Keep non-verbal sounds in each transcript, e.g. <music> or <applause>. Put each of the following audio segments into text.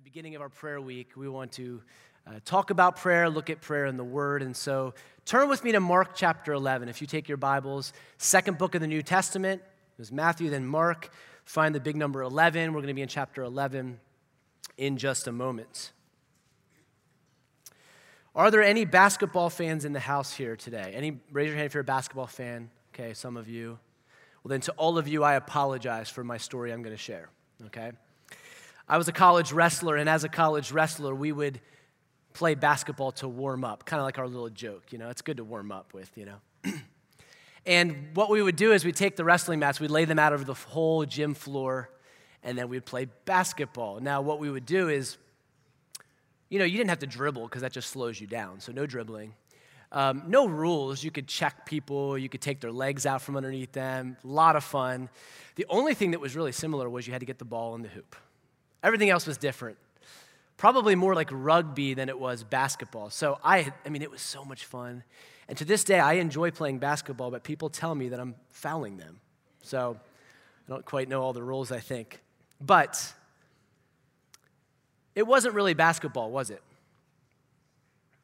the beginning of our prayer week, we want to uh, talk about prayer, look at prayer in the Word. And so turn with me to Mark chapter 11. If you take your Bibles, second book of the New Testament, it was Matthew, then Mark. Find the big number 11. We're going to be in chapter 11 in just a moment. Are there any basketball fans in the house here today? Any raise your hand if you're a basketball fan. Okay, some of you. Well, then to all of you, I apologize for my story I'm going to share. Okay? I was a college wrestler, and as a college wrestler, we would play basketball to warm up, kind of like our little joke, you know, it's good to warm up with, you know. <clears throat> and what we would do is we'd take the wrestling mats, we'd lay them out over the whole gym floor, and then we'd play basketball. Now, what we would do is, you know, you didn't have to dribble because that just slows you down, so no dribbling. Um, no rules. You could check people, you could take their legs out from underneath them. A lot of fun. The only thing that was really similar was you had to get the ball in the hoop. Everything else was different. Probably more like rugby than it was basketball. So I, I mean, it was so much fun. And to this day, I enjoy playing basketball, but people tell me that I'm fouling them. So I don't quite know all the rules, I think. But it wasn't really basketball, was it?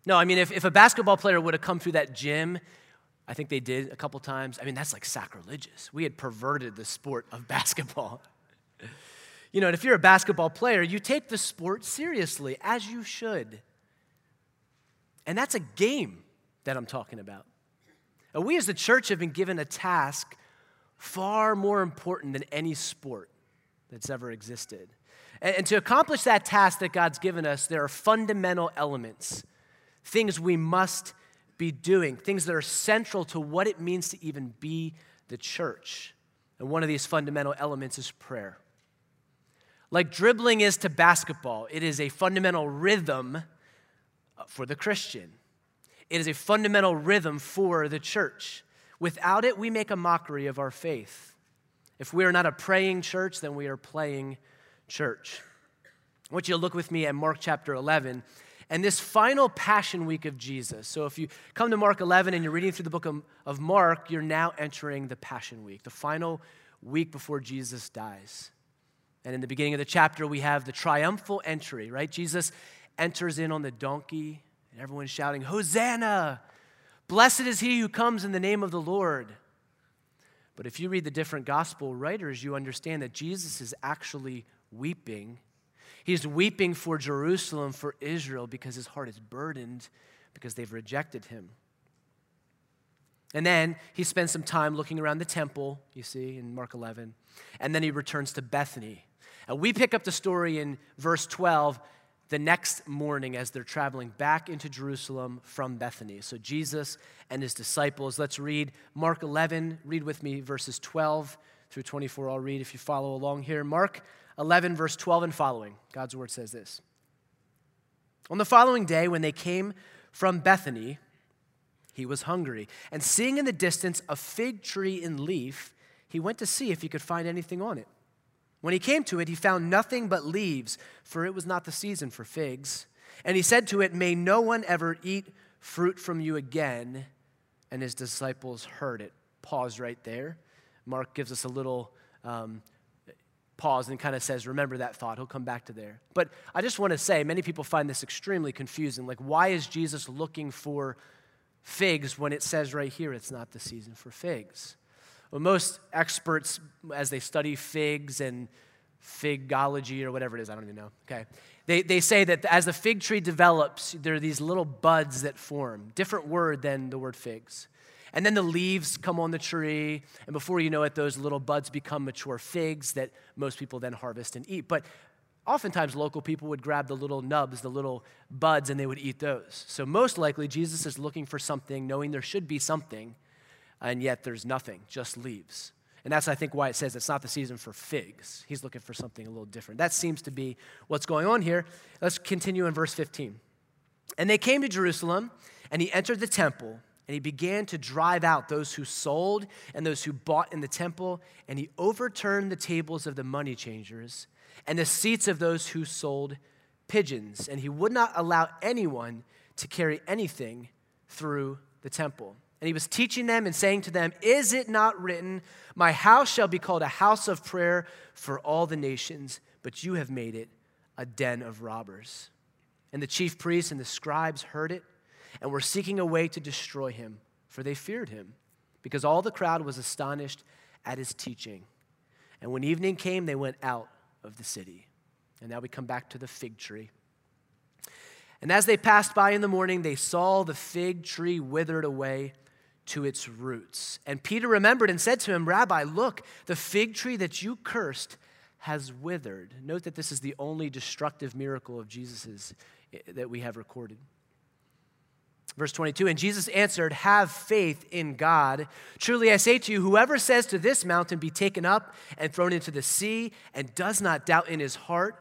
No, I mean, if, if a basketball player would have come through that gym, I think they did a couple times. I mean, that's like sacrilegious. We had perverted the sport of <laughs> basketball. You know, and if you're a basketball player, you take the sport seriously, as you should. And that's a game that I'm talking about. And we as the church have been given a task far more important than any sport that's ever existed. And, and to accomplish that task that God's given us, there are fundamental elements, things we must be doing, things that are central to what it means to even be the church. And one of these fundamental elements is prayer. Like dribbling is to basketball, it is a fundamental rhythm for the Christian. It is a fundamental rhythm for the church. Without it, we make a mockery of our faith. If we are not a praying church, then we are playing church. I want you to look with me at Mark chapter 11 and this final Passion Week of Jesus. So if you come to Mark 11 and you're reading through the book of, Mark, you're now entering the Passion Week, the final week before Jesus dies. And in the beginning of the chapter, we have the triumphal entry, right? Jesus enters in on the donkey, and everyone's shouting, Hosanna! Blessed is he who comes in the name of the Lord. But if you read the different gospel writers, you understand that Jesus is actually weeping. He's weeping for Jerusalem, for Israel, because his heart is burdened because they've rejected him. And then he spends some time looking around the temple, you see, in Mark 11. And then he returns to Bethany, and we pick up the story in verse 12 the next morning as they're traveling back into Jerusalem from Bethany. So Jesus and his disciples. Let's read Mark 11. Read with me verses 12 through 24. I'll read if you follow along here. Mark 11, verse 12 and following. God's word says this On the following day, when they came from Bethany, he was hungry. And seeing in the distance a fig tree in leaf, he went to see if he could find anything on it. When he came to it, he found nothing but leaves, for it was not the season for figs. And he said to it, May no one ever eat fruit from you again. And his disciples heard it. Pause right there. Mark gives us a little um, pause and kind of says, Remember that thought. He'll come back to there. But I just want to say, many people find this extremely confusing. Like, why is Jesus looking for figs when it says right here it's not the season for figs? Well, most experts, as they study figs and figology or whatever it is, I don't even know, okay, they, they say that as the fig tree develops, there are these little buds that form, different word than the word figs. And then the leaves come on the tree, and before you know it, those little buds become mature figs that most people then harvest and eat. But oftentimes, local people would grab the little nubs, the little buds, and they would eat those. So, most likely, Jesus is looking for something, knowing there should be something and yet there's nothing, just leaves. And that's, I think, why it says it's not the season for figs. He's looking for something a little different. That seems to be what's going on here. Let's continue in verse 15. And they came to Jerusalem, and he entered the temple, and he began to drive out those who sold and those who bought in the temple, and he overturned the tables of the money changers and the seats of those who sold pigeons, and he would not allow anyone to carry anything through the temple. And he was teaching them and saying to them, Is it not written, My house shall be called a house of prayer for all the nations, but you have made it a den of robbers. And the chief priests and the scribes heard it and were seeking a way to destroy him, for they feared him, because all the crowd was astonished at his teaching. And when evening came, they went out of the city. And now we come back to the fig tree. And as they passed by in the morning, they saw the fig tree withered away to its roots. And Peter remembered and said to him, Rabbi, look, the fig tree that you cursed has withered. Note that this is the only destructive miracle of Jesus's eh, that we have recorded. Verse 22 And Jesus answered, Have faith in God. Truly I say to you, whoever says to this mountain, Be taken up and thrown into the sea, and does not doubt in his heart,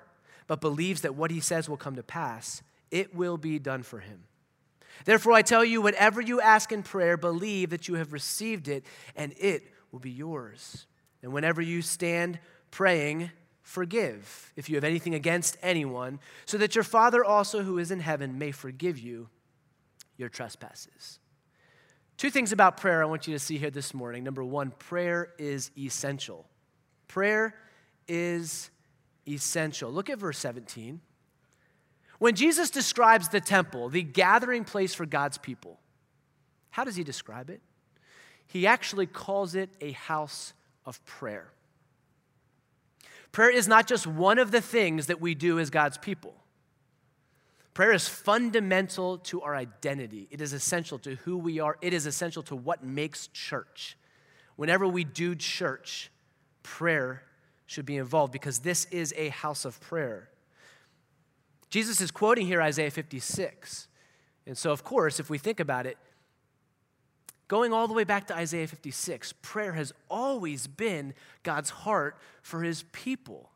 but believes that what he says will come to pass, it will be done for him. Therefore I tell you, whatever you ask in prayer, believe that you have received it, and it will be yours. And whenever you stand praying, forgive if you have anything against anyone, so that your Father also who is in heaven may forgive you your trespasses. Two things about prayer I want you to see here this morning. Number one, prayer is essential. Prayer is essential. Look at verse 17. When Jesus describes the temple, the gathering place for God's people, how does he describe it? He actually calls it a house of prayer. Prayer is not just one of the things that we do as God's people. Prayer is fundamental to our identity. It is essential to who we are. It is essential to what makes church. Whenever we do church, prayer should be involved because this is a house of prayer. Jesus is quoting here Isaiah 56. And so, of course, if we think about it, going all the way back to Isaiah 56, prayer has always been God's heart for his people.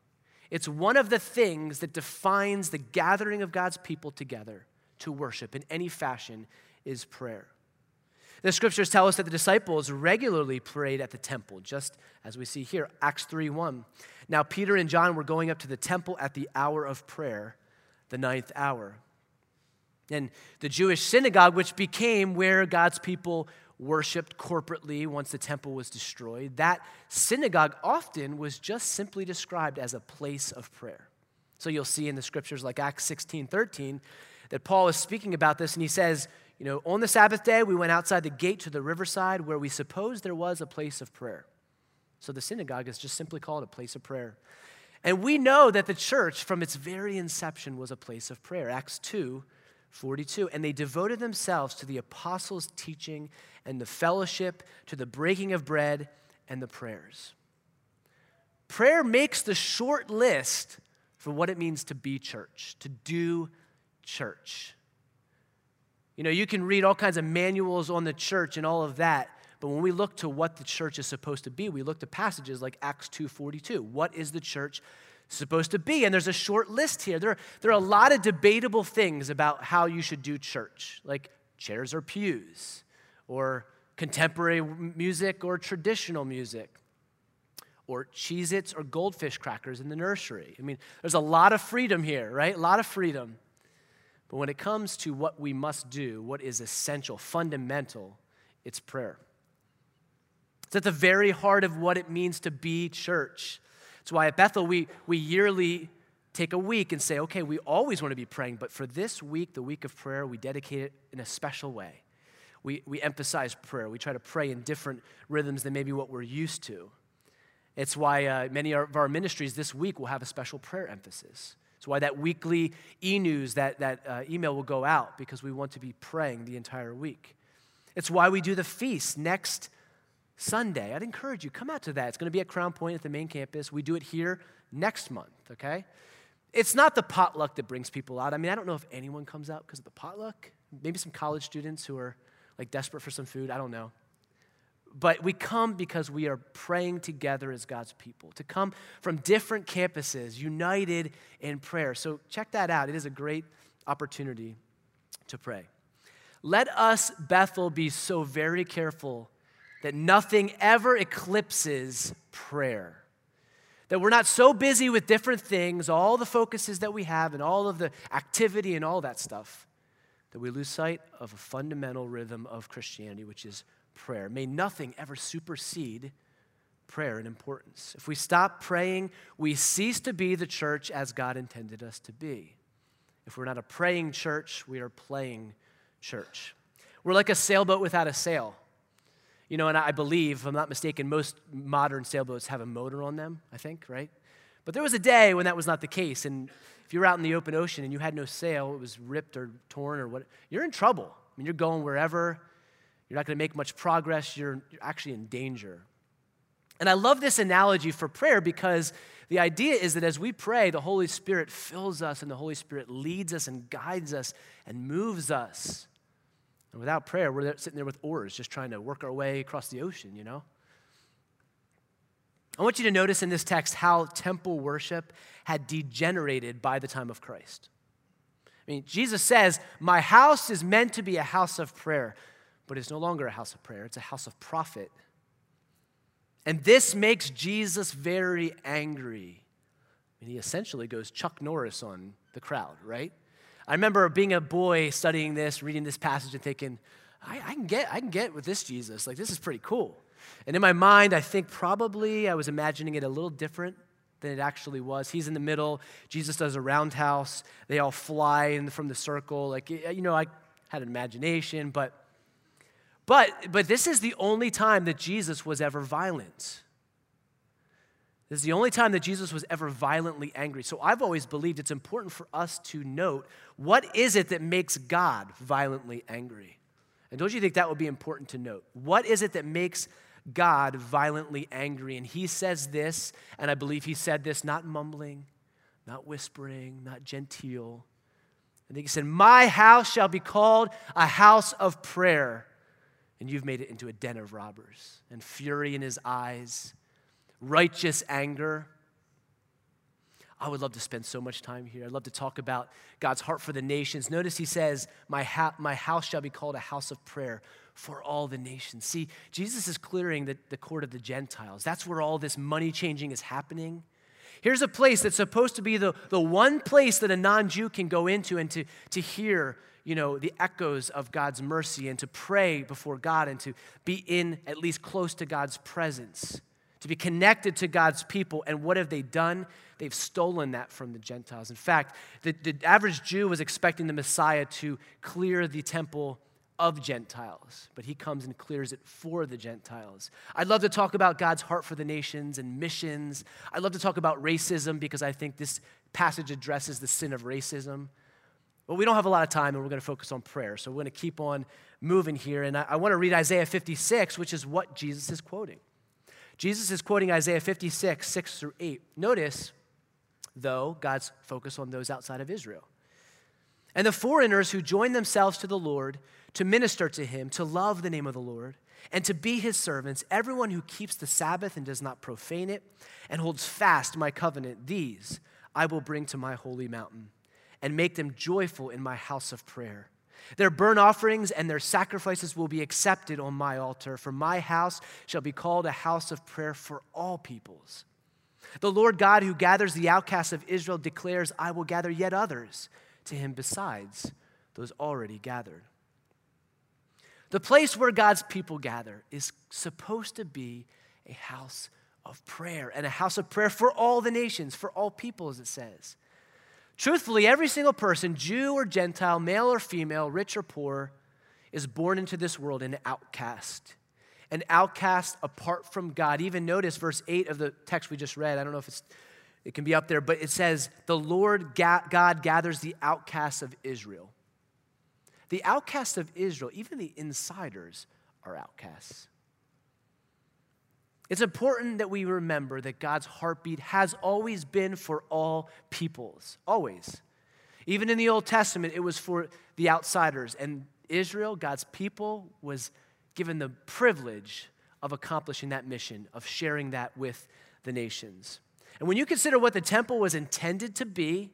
It's one of the things that defines the gathering of God's people together to worship in any fashion is prayer. The scriptures tell us that the disciples regularly prayed at the temple, just as we see here, Acts 3:1. Now Peter and John were going up to the temple at the hour of prayer, the ninth hour. And the Jewish synagogue, which became where God's people worshiped corporately once the temple was destroyed, that synagogue often was just simply described as a place of prayer. So you'll see in the scriptures like Acts 16 13 that Paul is speaking about this, and he says, You know, on the Sabbath day, we went outside the gate to the riverside where we supposed there was a place of prayer. So the synagogue is just simply called a place of prayer. And we know that the church, from its very inception, was a place of prayer. Acts 2 42. And they devoted themselves to the apostles' teaching and the fellowship, to the breaking of bread and the prayers. Prayer makes the short list for what it means to be church, to do church. You know, you can read all kinds of manuals on the church and all of that, but when we look to what the church is supposed to be, we look to passages like Acts 2:42. What is the church supposed to be? And there's a short list here. There, there are a lot of debatable things about how you should do church, like chairs or pews, or contemporary music or traditional music, or Cheez Its or goldfish crackers in the nursery. I mean, there's a lot of freedom here, right? A lot of freedom. But when it comes to what we must do, what is essential, fundamental, it's prayer. It's at the very heart of what it means to be church. It's why at Bethel, we, we yearly take a week and say, okay, we always want to be praying, but for this week, the week of prayer, we dedicate it in a special way we, we emphasize prayer. We try to pray in different rhythms than maybe what we're used to. It's why uh, many of our ministries this week will have a special prayer emphasis. It's why that weekly e news, that, that uh, email will go out because we want to be praying the entire week. It's why we do the feast next Sunday. I'd encourage you, come out to that. It's going to be at Crown Point at the main campus. We do it here next month, okay? It's not the potluck that brings people out. I mean, I don't know if anyone comes out because of the potluck. Maybe some college students who are like desperate for some food. I don't know. But we come because we are praying together as God's people, to come from different campuses, united in prayer. So check that out. It is a great opportunity to pray. Let us, Bethel, be so very careful that nothing ever eclipses prayer. That we're not so busy with different things, all the focuses that we have, and all of the activity and all that stuff, that we lose sight of a fundamental rhythm of Christianity, which is prayer. May nothing ever supersede prayer in importance. If we stop praying, we cease to be the church as God intended us to be. If we're not a praying church, we are playing church. We're like a sailboat without a sail. You know, and I believe, if I'm not mistaken, most modern sailboats have a motor on them, I think, right? But there was a day when that was not the case. And if you're out in the open ocean and you had no sail, it was ripped or torn or what, you're in trouble. I mean, you're going wherever. You're not going to make much progress. You're, you're actually in danger. And I love this analogy for prayer because the idea is that as we pray, the Holy Spirit fills us and the Holy Spirit leads us and guides us and moves us. And without prayer, we're sitting there with oars just trying to work our way across the ocean, you know? I want you to notice in this text how temple worship had degenerated by the time of Christ. I mean, Jesus says, My house is meant to be a house of prayer, but it's no longer a house of prayer, it's a house of profit. And this makes Jesus very angry. I mean, he essentially goes Chuck Norris on the crowd, right? I remember being a boy studying this, reading this passage, and thinking, I, I, can get, I can get with this Jesus. Like, this is pretty cool. And in my mind, I think probably I was imagining it a little different than it actually was. He's in the middle. Jesus does a roundhouse. They all fly in from the circle. Like, you know, I had an imagination, but but, but this is the only time that Jesus was ever violent. This is the only time that Jesus was ever violently angry. So I've always believed it's important for us to note what is it that makes God violently angry? And don't you think that would be important to note? What is it that makes God violently angry? And he says this, and I believe he said this not mumbling, not whispering, not genteel. I think he said, My house shall be called a house of prayer and you've made it into a den of robbers, and fury in his eyes, righteous anger. I would love to spend so much time here. I'd love to talk about God's heart for the nations. Notice he says, My, ha- my house shall be called a house of prayer for all the nations. See, Jesus is clearing the, the court of the Gentiles. That's where all this money changing is happening. Here's a place that's supposed to be the, the one place that a non Jew can go into and to, to hear you know, the echoes of God's mercy and to pray before God and to be in at least close to God's presence, to be connected to God's people. And what have they done? They've stolen that from the Gentiles. In fact, the, the average Jew was expecting the Messiah to clear the temple of Gentiles, but he comes and clears it for the Gentiles. I'd love to talk about God's heart for the nations and missions. I'd love to talk about racism because I think this passage addresses the sin of racism. But we don't have a lot of time and we're going to focus on prayer. So we're going to keep on moving here. And I, I want to read Isaiah 56, which is what Jesus is quoting. Jesus is quoting Isaiah 56, 6 through 8. Notice, though, God's focus on those outside of Israel. And the foreigners who join themselves to the Lord to minister to him, to love the name of the Lord, and to be his servants, everyone who keeps the Sabbath and does not profane it, and holds fast my covenant, these I will bring to my holy mountain and make them joyful in my house of prayer. Their burnt offerings and their sacrifices will be accepted on my altar, for my house shall be called a house of prayer for all peoples. The Lord God, who gathers the outcasts of Israel, declares, I will gather yet others to him besides those already gathered. The place where God's people gather is supposed to be a house of prayer, and a house of prayer for all the nations, for all people, as it says. Truthfully, every single person, Jew or Gentile, male or female, rich or poor, is born into this world an outcast. An outcast apart from God. Even notice verse 8 of the text we just read. I don't know if it's, it can be up there, but it says, The Lord God gathers the outcasts of Israel. The outcasts of Israel, even the insiders, are outcasts. It's important that we remember that God's heartbeat has always been for all peoples, always. Even in the Old Testament, it was for the outsiders. And Israel, God's people, was given the privilege of accomplishing that mission, of sharing that with the nations. And when you consider what the temple was intended to be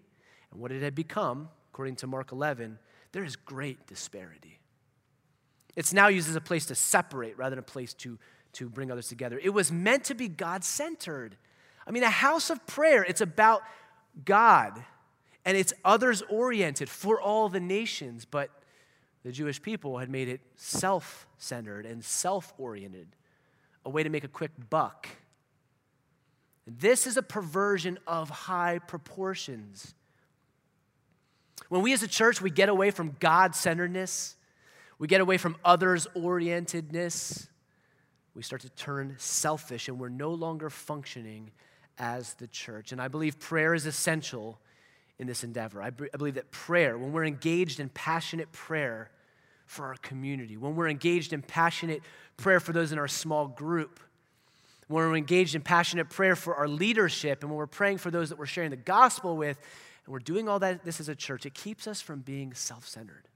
and what it had become, according to Mark 11, there is great disparity. It's now used as a place to separate rather than a place to to bring others together. It was meant to be God centered. I mean, a house of prayer, it's about God and it's others oriented for all the nations, but the Jewish people had made it self centered and self oriented, a way to make a quick buck This is a perversion of high proportions. When we as a church, we get away from God centeredness, we get away from others orientedness, we start to turn selfish and we're no longer functioning as the church. And I believe prayer is essential in this endeavor. I, b- I believe that prayer, when we're engaged in passionate prayer for our community, when we're engaged in passionate prayer for those in our small group, when we're engaged in passionate prayer for our leadership, and when we're praying for those that we're sharing the gospel with, and we're doing all that this as a church, it keeps us from being self centered.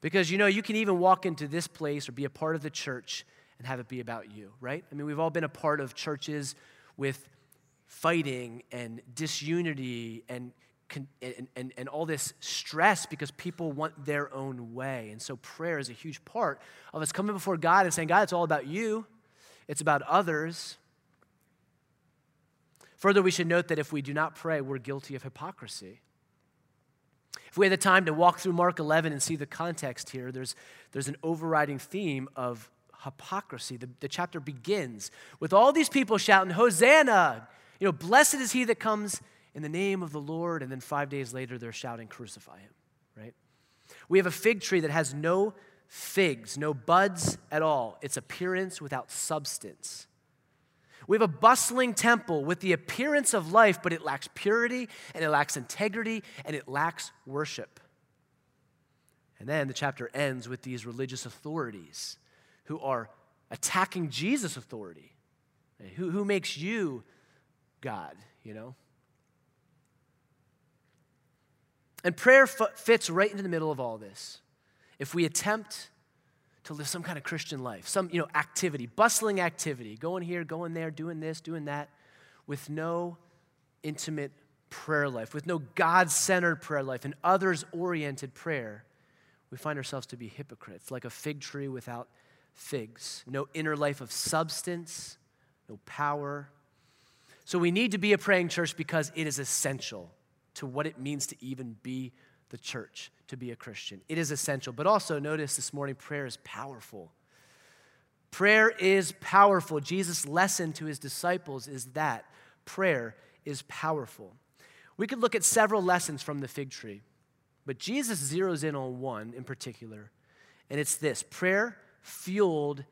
Because you know, you can even walk into this place or be a part of the church and have it be about you, right? I mean, we've all been a part of churches with fighting and disunity and, and, and, and all this stress because people want their own way. And so prayer is a huge part of us coming before God and saying, God, it's all about you, it's about others. Further, we should note that if we do not pray, we're guilty of hypocrisy. If we had the time to walk through Mark 11 and see the context here, there's, there's an overriding theme of hypocrisy. The, the chapter begins with all these people shouting, Hosanna! You know, blessed is he that comes in the name of the Lord. And then five days later, they're shouting, Crucify him, right? We have a fig tree that has no figs, no buds at all, its appearance without substance. We have a bustling temple with the appearance of life, but it lacks purity and it lacks integrity and it lacks worship. And then the chapter ends with these religious authorities who are attacking Jesus' authority. Who, who makes you God, you know? And prayer f- fits right into the middle of all this. If we attempt to live some kind of Christian life, some you know activity, bustling activity, going here, going there, doing this, doing that, with no intimate prayer life, with no God-centered prayer life, and others-oriented prayer, we find ourselves to be hypocrites, like a fig tree without figs, no inner life of substance, no power. So we need to be a praying church because it is essential to what it means to even be the church, to be a Christian. It is essential. But also, notice this morning, prayer is powerful. Prayer is powerful. Jesus' lesson to his disciples is that prayer is powerful. We could look at several lessons from the fig tree, but Jesus zeroes in on one in particular, and it's this prayer fueled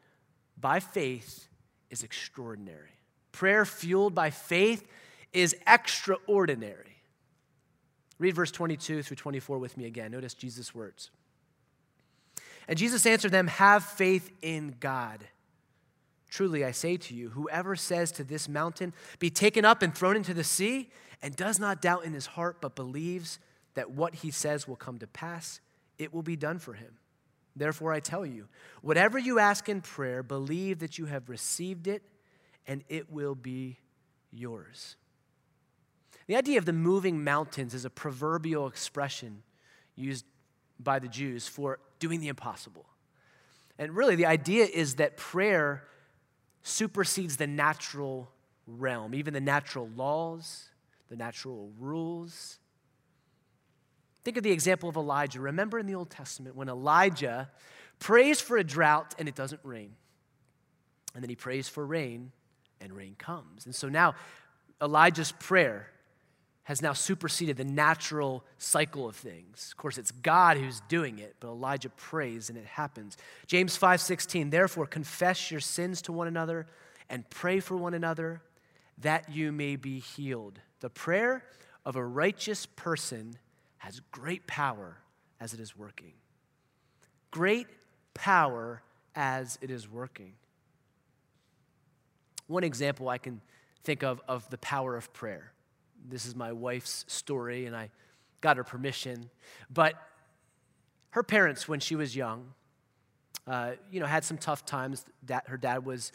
by faith is extraordinary. Prayer fueled by faith is extraordinary. Read verse 22 through 24 with me again. Notice Jesus' words. And Jesus answered them, Have faith in God. Truly, I say to you, whoever says to this mountain, Be taken up and thrown into the sea, and does not doubt in his heart, but believes that what he says will come to pass, it will be done for him. Therefore, I tell you, whatever you ask in prayer, believe that you have received it, and it will be yours. The idea of the moving mountains is a proverbial expression used by the Jews for doing the impossible. And really, the idea is that prayer supersedes the natural realm, even the natural laws, the natural rules, Think of the example of Elijah. Remember in the Old Testament when Elijah prays for a drought and it doesn't rain. And then he prays for rain and rain comes. And so now Elijah's prayer has now superseded the natural cycle of things. Of course, it's God who's doing it, but Elijah prays and it happens. James 5:16, therefore confess your sins to one another and pray for one another that you may be healed. The prayer of a righteous person has great power as it is working. Great power as it is working. One example I can think of of the power of prayer. This is my wife's story, and I got her permission. But her parents, when she was young, uh, you know, had some tough times. That her dad was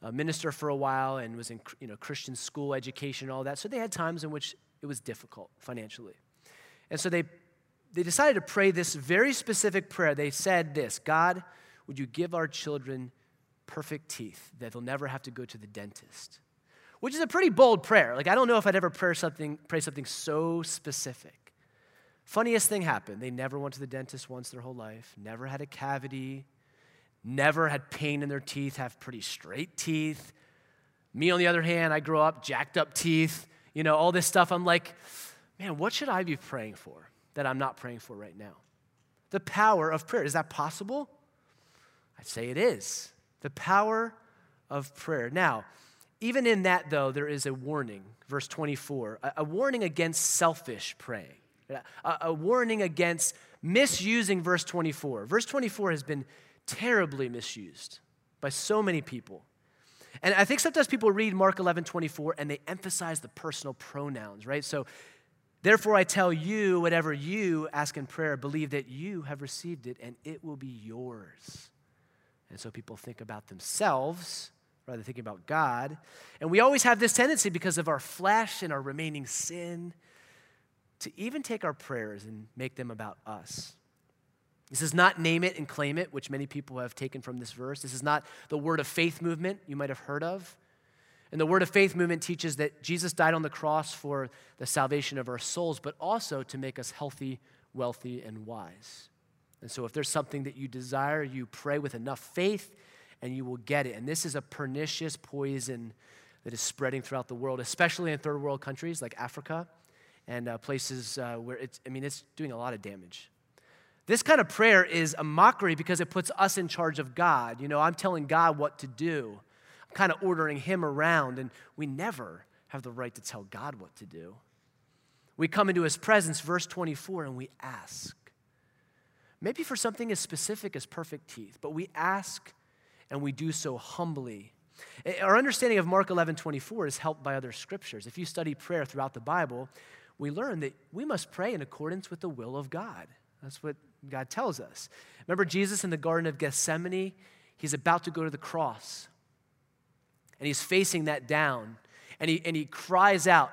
a minister for a while and was in you know Christian school education all that. So they had times in which it was difficult financially. And so they, they decided to pray this very specific prayer. They said this God, would you give our children perfect teeth that they'll never have to go to the dentist? Which is a pretty bold prayer. Like, I don't know if I'd ever pray something, pray something so specific. Funniest thing happened. They never went to the dentist once their whole life, never had a cavity, never had pain in their teeth, have pretty straight teeth. Me, on the other hand, I grow up jacked up teeth, you know, all this stuff. I'm like, man, what should I be praying for that I'm not praying for right now? The power of prayer. Is that possible? I'd say it is. The power of prayer. Now, even in that, though, there is a warning. Verse 24 a, a warning against selfish praying, a, a warning against misusing verse 24. Verse 24 has been terribly misused by so many people. And I think sometimes people read Mark 11, 24, and they emphasize the personal pronouns, right? So, therefore, I tell you, whatever you ask in prayer, believe that you have received it and it will be yours. And so people think about themselves rather than thinking about God. And we always have this tendency because of our flesh and our remaining sin to even take our prayers and make them about us. This is not name it and claim it, which many people have taken from this verse. This is not the word of faith movement you might have heard of. And the word of faith movement teaches that Jesus died on the cross for the salvation of our souls, but also to make us healthy, wealthy, and wise. And so if there's something that you desire, you pray with enough faith and you will get it. And this is a pernicious poison that is spreading throughout the world, especially in third world countries like Africa and uh, places uh, where it's, I mean, it's doing a lot of damage. This kind of prayer is a mockery because it puts us in charge of God. You know, I'm telling God what to do, kind of ordering Him around, and we never have the right to tell God what to do. We come into His presence, verse 24, and we ask. Maybe for something as specific as perfect teeth, but we ask and we do so humbly. Our understanding of Mark 11 24 is helped by other scriptures. If you study prayer throughout the Bible, we learn that we must pray in accordance with the will of God. That's what God tells us. Remember Jesus in the Garden of Gethsemane? He's about to go to the cross. And he's facing that down. And he, and he cries out,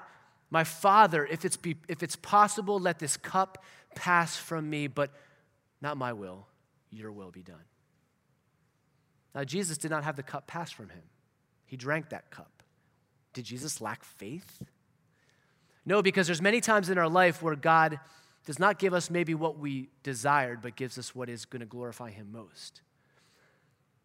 My Father, if it's, be, if it's possible, let this cup pass from me, but not my will, your will be done. Now, Jesus did not have the cup pass from him, he drank that cup. Did Jesus lack faith? No, because there's many times in our life where God does not give us maybe what we desired, but gives us what is going to glorify Him most.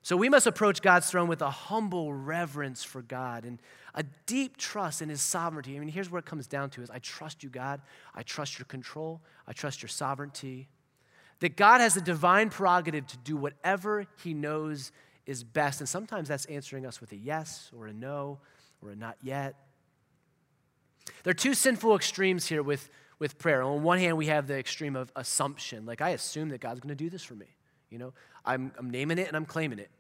So we must approach God's throne with a humble reverence for God and a deep trust in His sovereignty. I mean, here's where it comes down to is I trust you, God. I trust your control. I trust your sovereignty. That God has a divine prerogative to do whatever He knows is best. And sometimes that's answering us with a yes or a no or a not yet. There are two sinful extremes here with with prayer. On one hand, we have the extreme of assumption. Like, I assume that God's going to do this for me. You know, I'm, I'm naming it and I'm claiming it.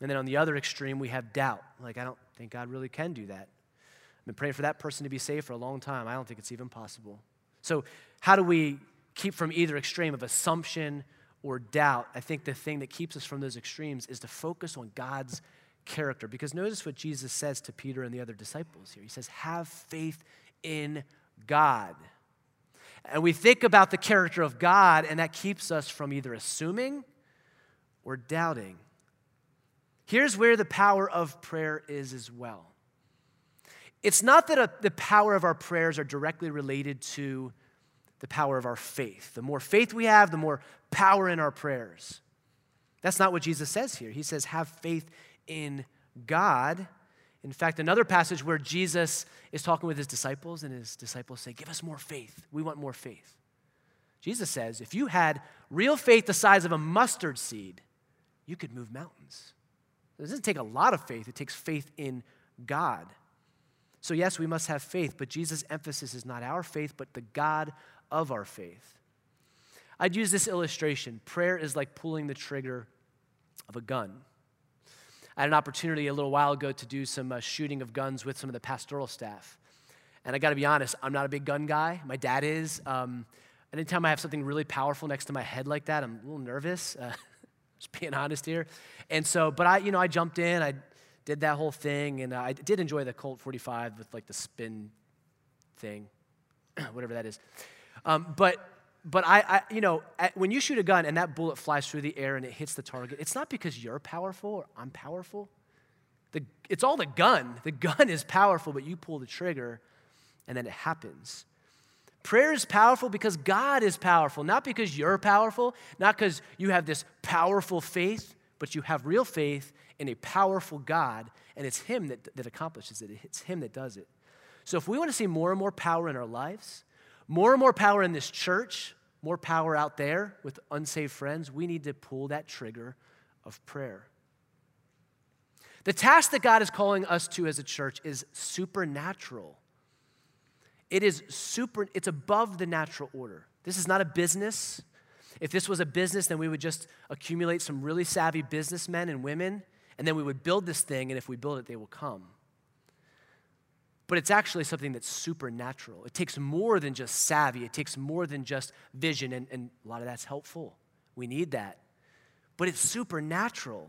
And then on the other extreme, we have doubt. Like, I don't think God really can do that. I've been praying for that person to be saved for a long time. I don't think it's even possible. So, how do we keep from either extreme of assumption or doubt? I think the thing that keeps us from those extremes is to focus on God's character. Because notice what Jesus says to Peter and the other disciples here. He says, Have faith in God. And we think about the character of God, and that keeps us from either assuming or doubting. Here's where the power of prayer is as well. It's not that a, the power of our prayers are directly related to the power of our faith. The more faith we have, the more power in our prayers. That's not what Jesus says here. He says, have faith in God in fact, another passage where Jesus is talking with his disciples, and his disciples say, Give us more faith. We want more faith. Jesus says, If you had real faith the size of a mustard seed, you could move mountains. It doesn't take a lot of faith, it takes faith in God. So, yes, we must have faith, but Jesus' emphasis is not our faith, but the God of our faith. I'd use this illustration prayer is like pulling the trigger of a gun. I had an opportunity a little while ago to do some uh, shooting of guns with some of the pastoral staff. And I got to be honest, I'm not a big gun guy. My dad is. Um, anytime I have something really powerful next to my head like that, I'm a little nervous. Uh, <laughs> just being honest here. And so, but I, you know, I jumped in. I did that whole thing, and I did enjoy the Colt 45 with like the spin thing, <clears throat> whatever that is. Um, but but I, I, you know, when you shoot a gun and that bullet flies through the air and it hits the target, it's not because you're powerful or I'm powerful. The, it's all the gun. The gun is powerful, but you pull the trigger and then it happens. Prayer is powerful because God is powerful, not because you're powerful, not because you have this powerful faith, but you have real faith in a powerful God, and it's Him that, that accomplishes it. It's Him that does it. So if we want to see more and more power in our lives, more and more power in this church, more power out there with unsaved friends, we need to pull that trigger of prayer. The task that God is calling us to as a church is supernatural. It is super, it's above the natural order. This is not a business. If this was a business, then we would just accumulate some really savvy businessmen and women, and then we would build this thing, and if we build it, they will come. But it's actually something that's supernatural. It takes more than just savvy, it takes more than just vision, and, and a lot of that's helpful. We need that. But it's supernatural.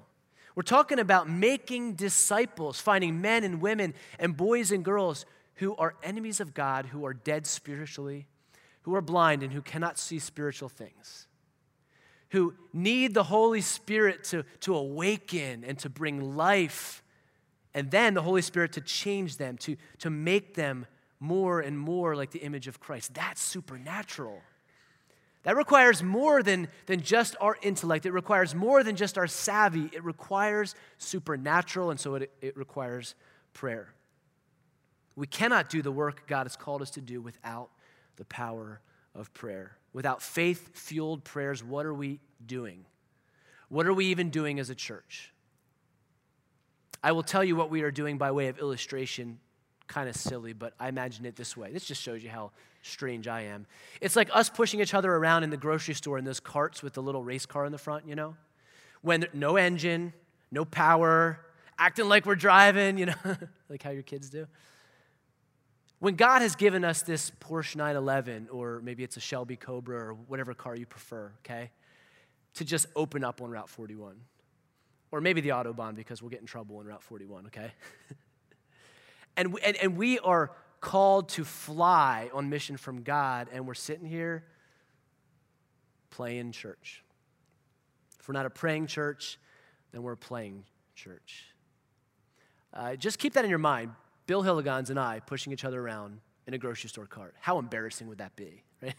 We're talking about making disciples, finding men and women and boys and girls who are enemies of God, who are dead spiritually, who are blind and who cannot see spiritual things, who need the Holy Spirit to, to awaken and to bring life, and then the Holy Spirit to change them, to, to make them more and more like the image of Christ. That's supernatural. That requires more than, than just our intellect. It requires more than just our savvy. It requires supernatural, and so it, it requires prayer. We cannot do the work God has called us to do without the power of prayer. Without faith fueled prayers, what are we doing? What are we even doing as a church? I will tell you what we are doing by way of illustration. Kind of silly, but I imagine it this way. This just shows you how strange I am. It's like us pushing each other around in the grocery store in those carts with the little race car in the front, you know? When no engine, no power, acting like we're driving, you know, <laughs> like how your kids do. When God has given us this Porsche 911, or maybe it's a Shelby Cobra or whatever car you prefer, okay, to just open up on Route 41. Or maybe the Autobahn because we'll get in trouble on Route 41, okay? <laughs> and, and, and we are called to fly on mission from God, and we're sitting here playing church. If we're not a praying church, then we're a playing church. Uh, just keep that in your mind. Bill Hilligans and I pushing each other around in a grocery store cart. How embarrassing would that be, <laughs> right?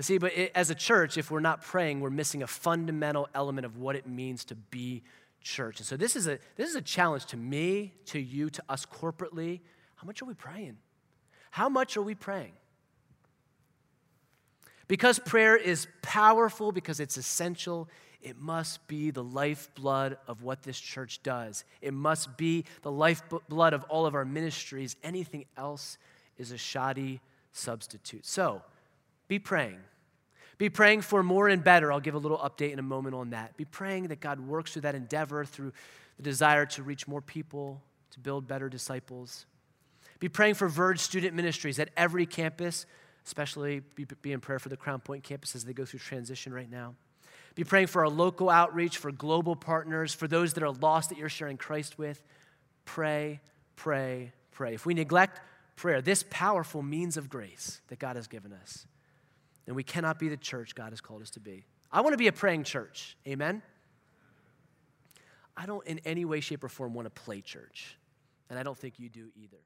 See, but it, as a church, if we're not praying, we're missing a fundamental element of what it means to be church. And so this is a this is a challenge to me, to you, to us corporately. How much are we praying? How much are we praying? Because prayer is powerful, because it's essential, it must be the lifeblood of what this church does. It must be the lifeblood of all of our ministries. Anything else is a shoddy substitute. So, be praying. Be praying for more and better. I'll give a little update in a moment on that. Be praying that God works through that endeavor, through the desire to reach more people, to build better disciples. Be praying for Verge student ministries at every campus, especially be, be in prayer for the Crown Point campus as they go through transition right now. Be praying for our local outreach, for global partners, for those that are lost that you're sharing Christ with. Pray, pray, pray. If we neglect prayer, this powerful means of grace that God has given us, then we cannot be the church God has called us to be. I want to be a praying church. Amen? I don't in any way, shape, or form want to play church. And I don't think you do either.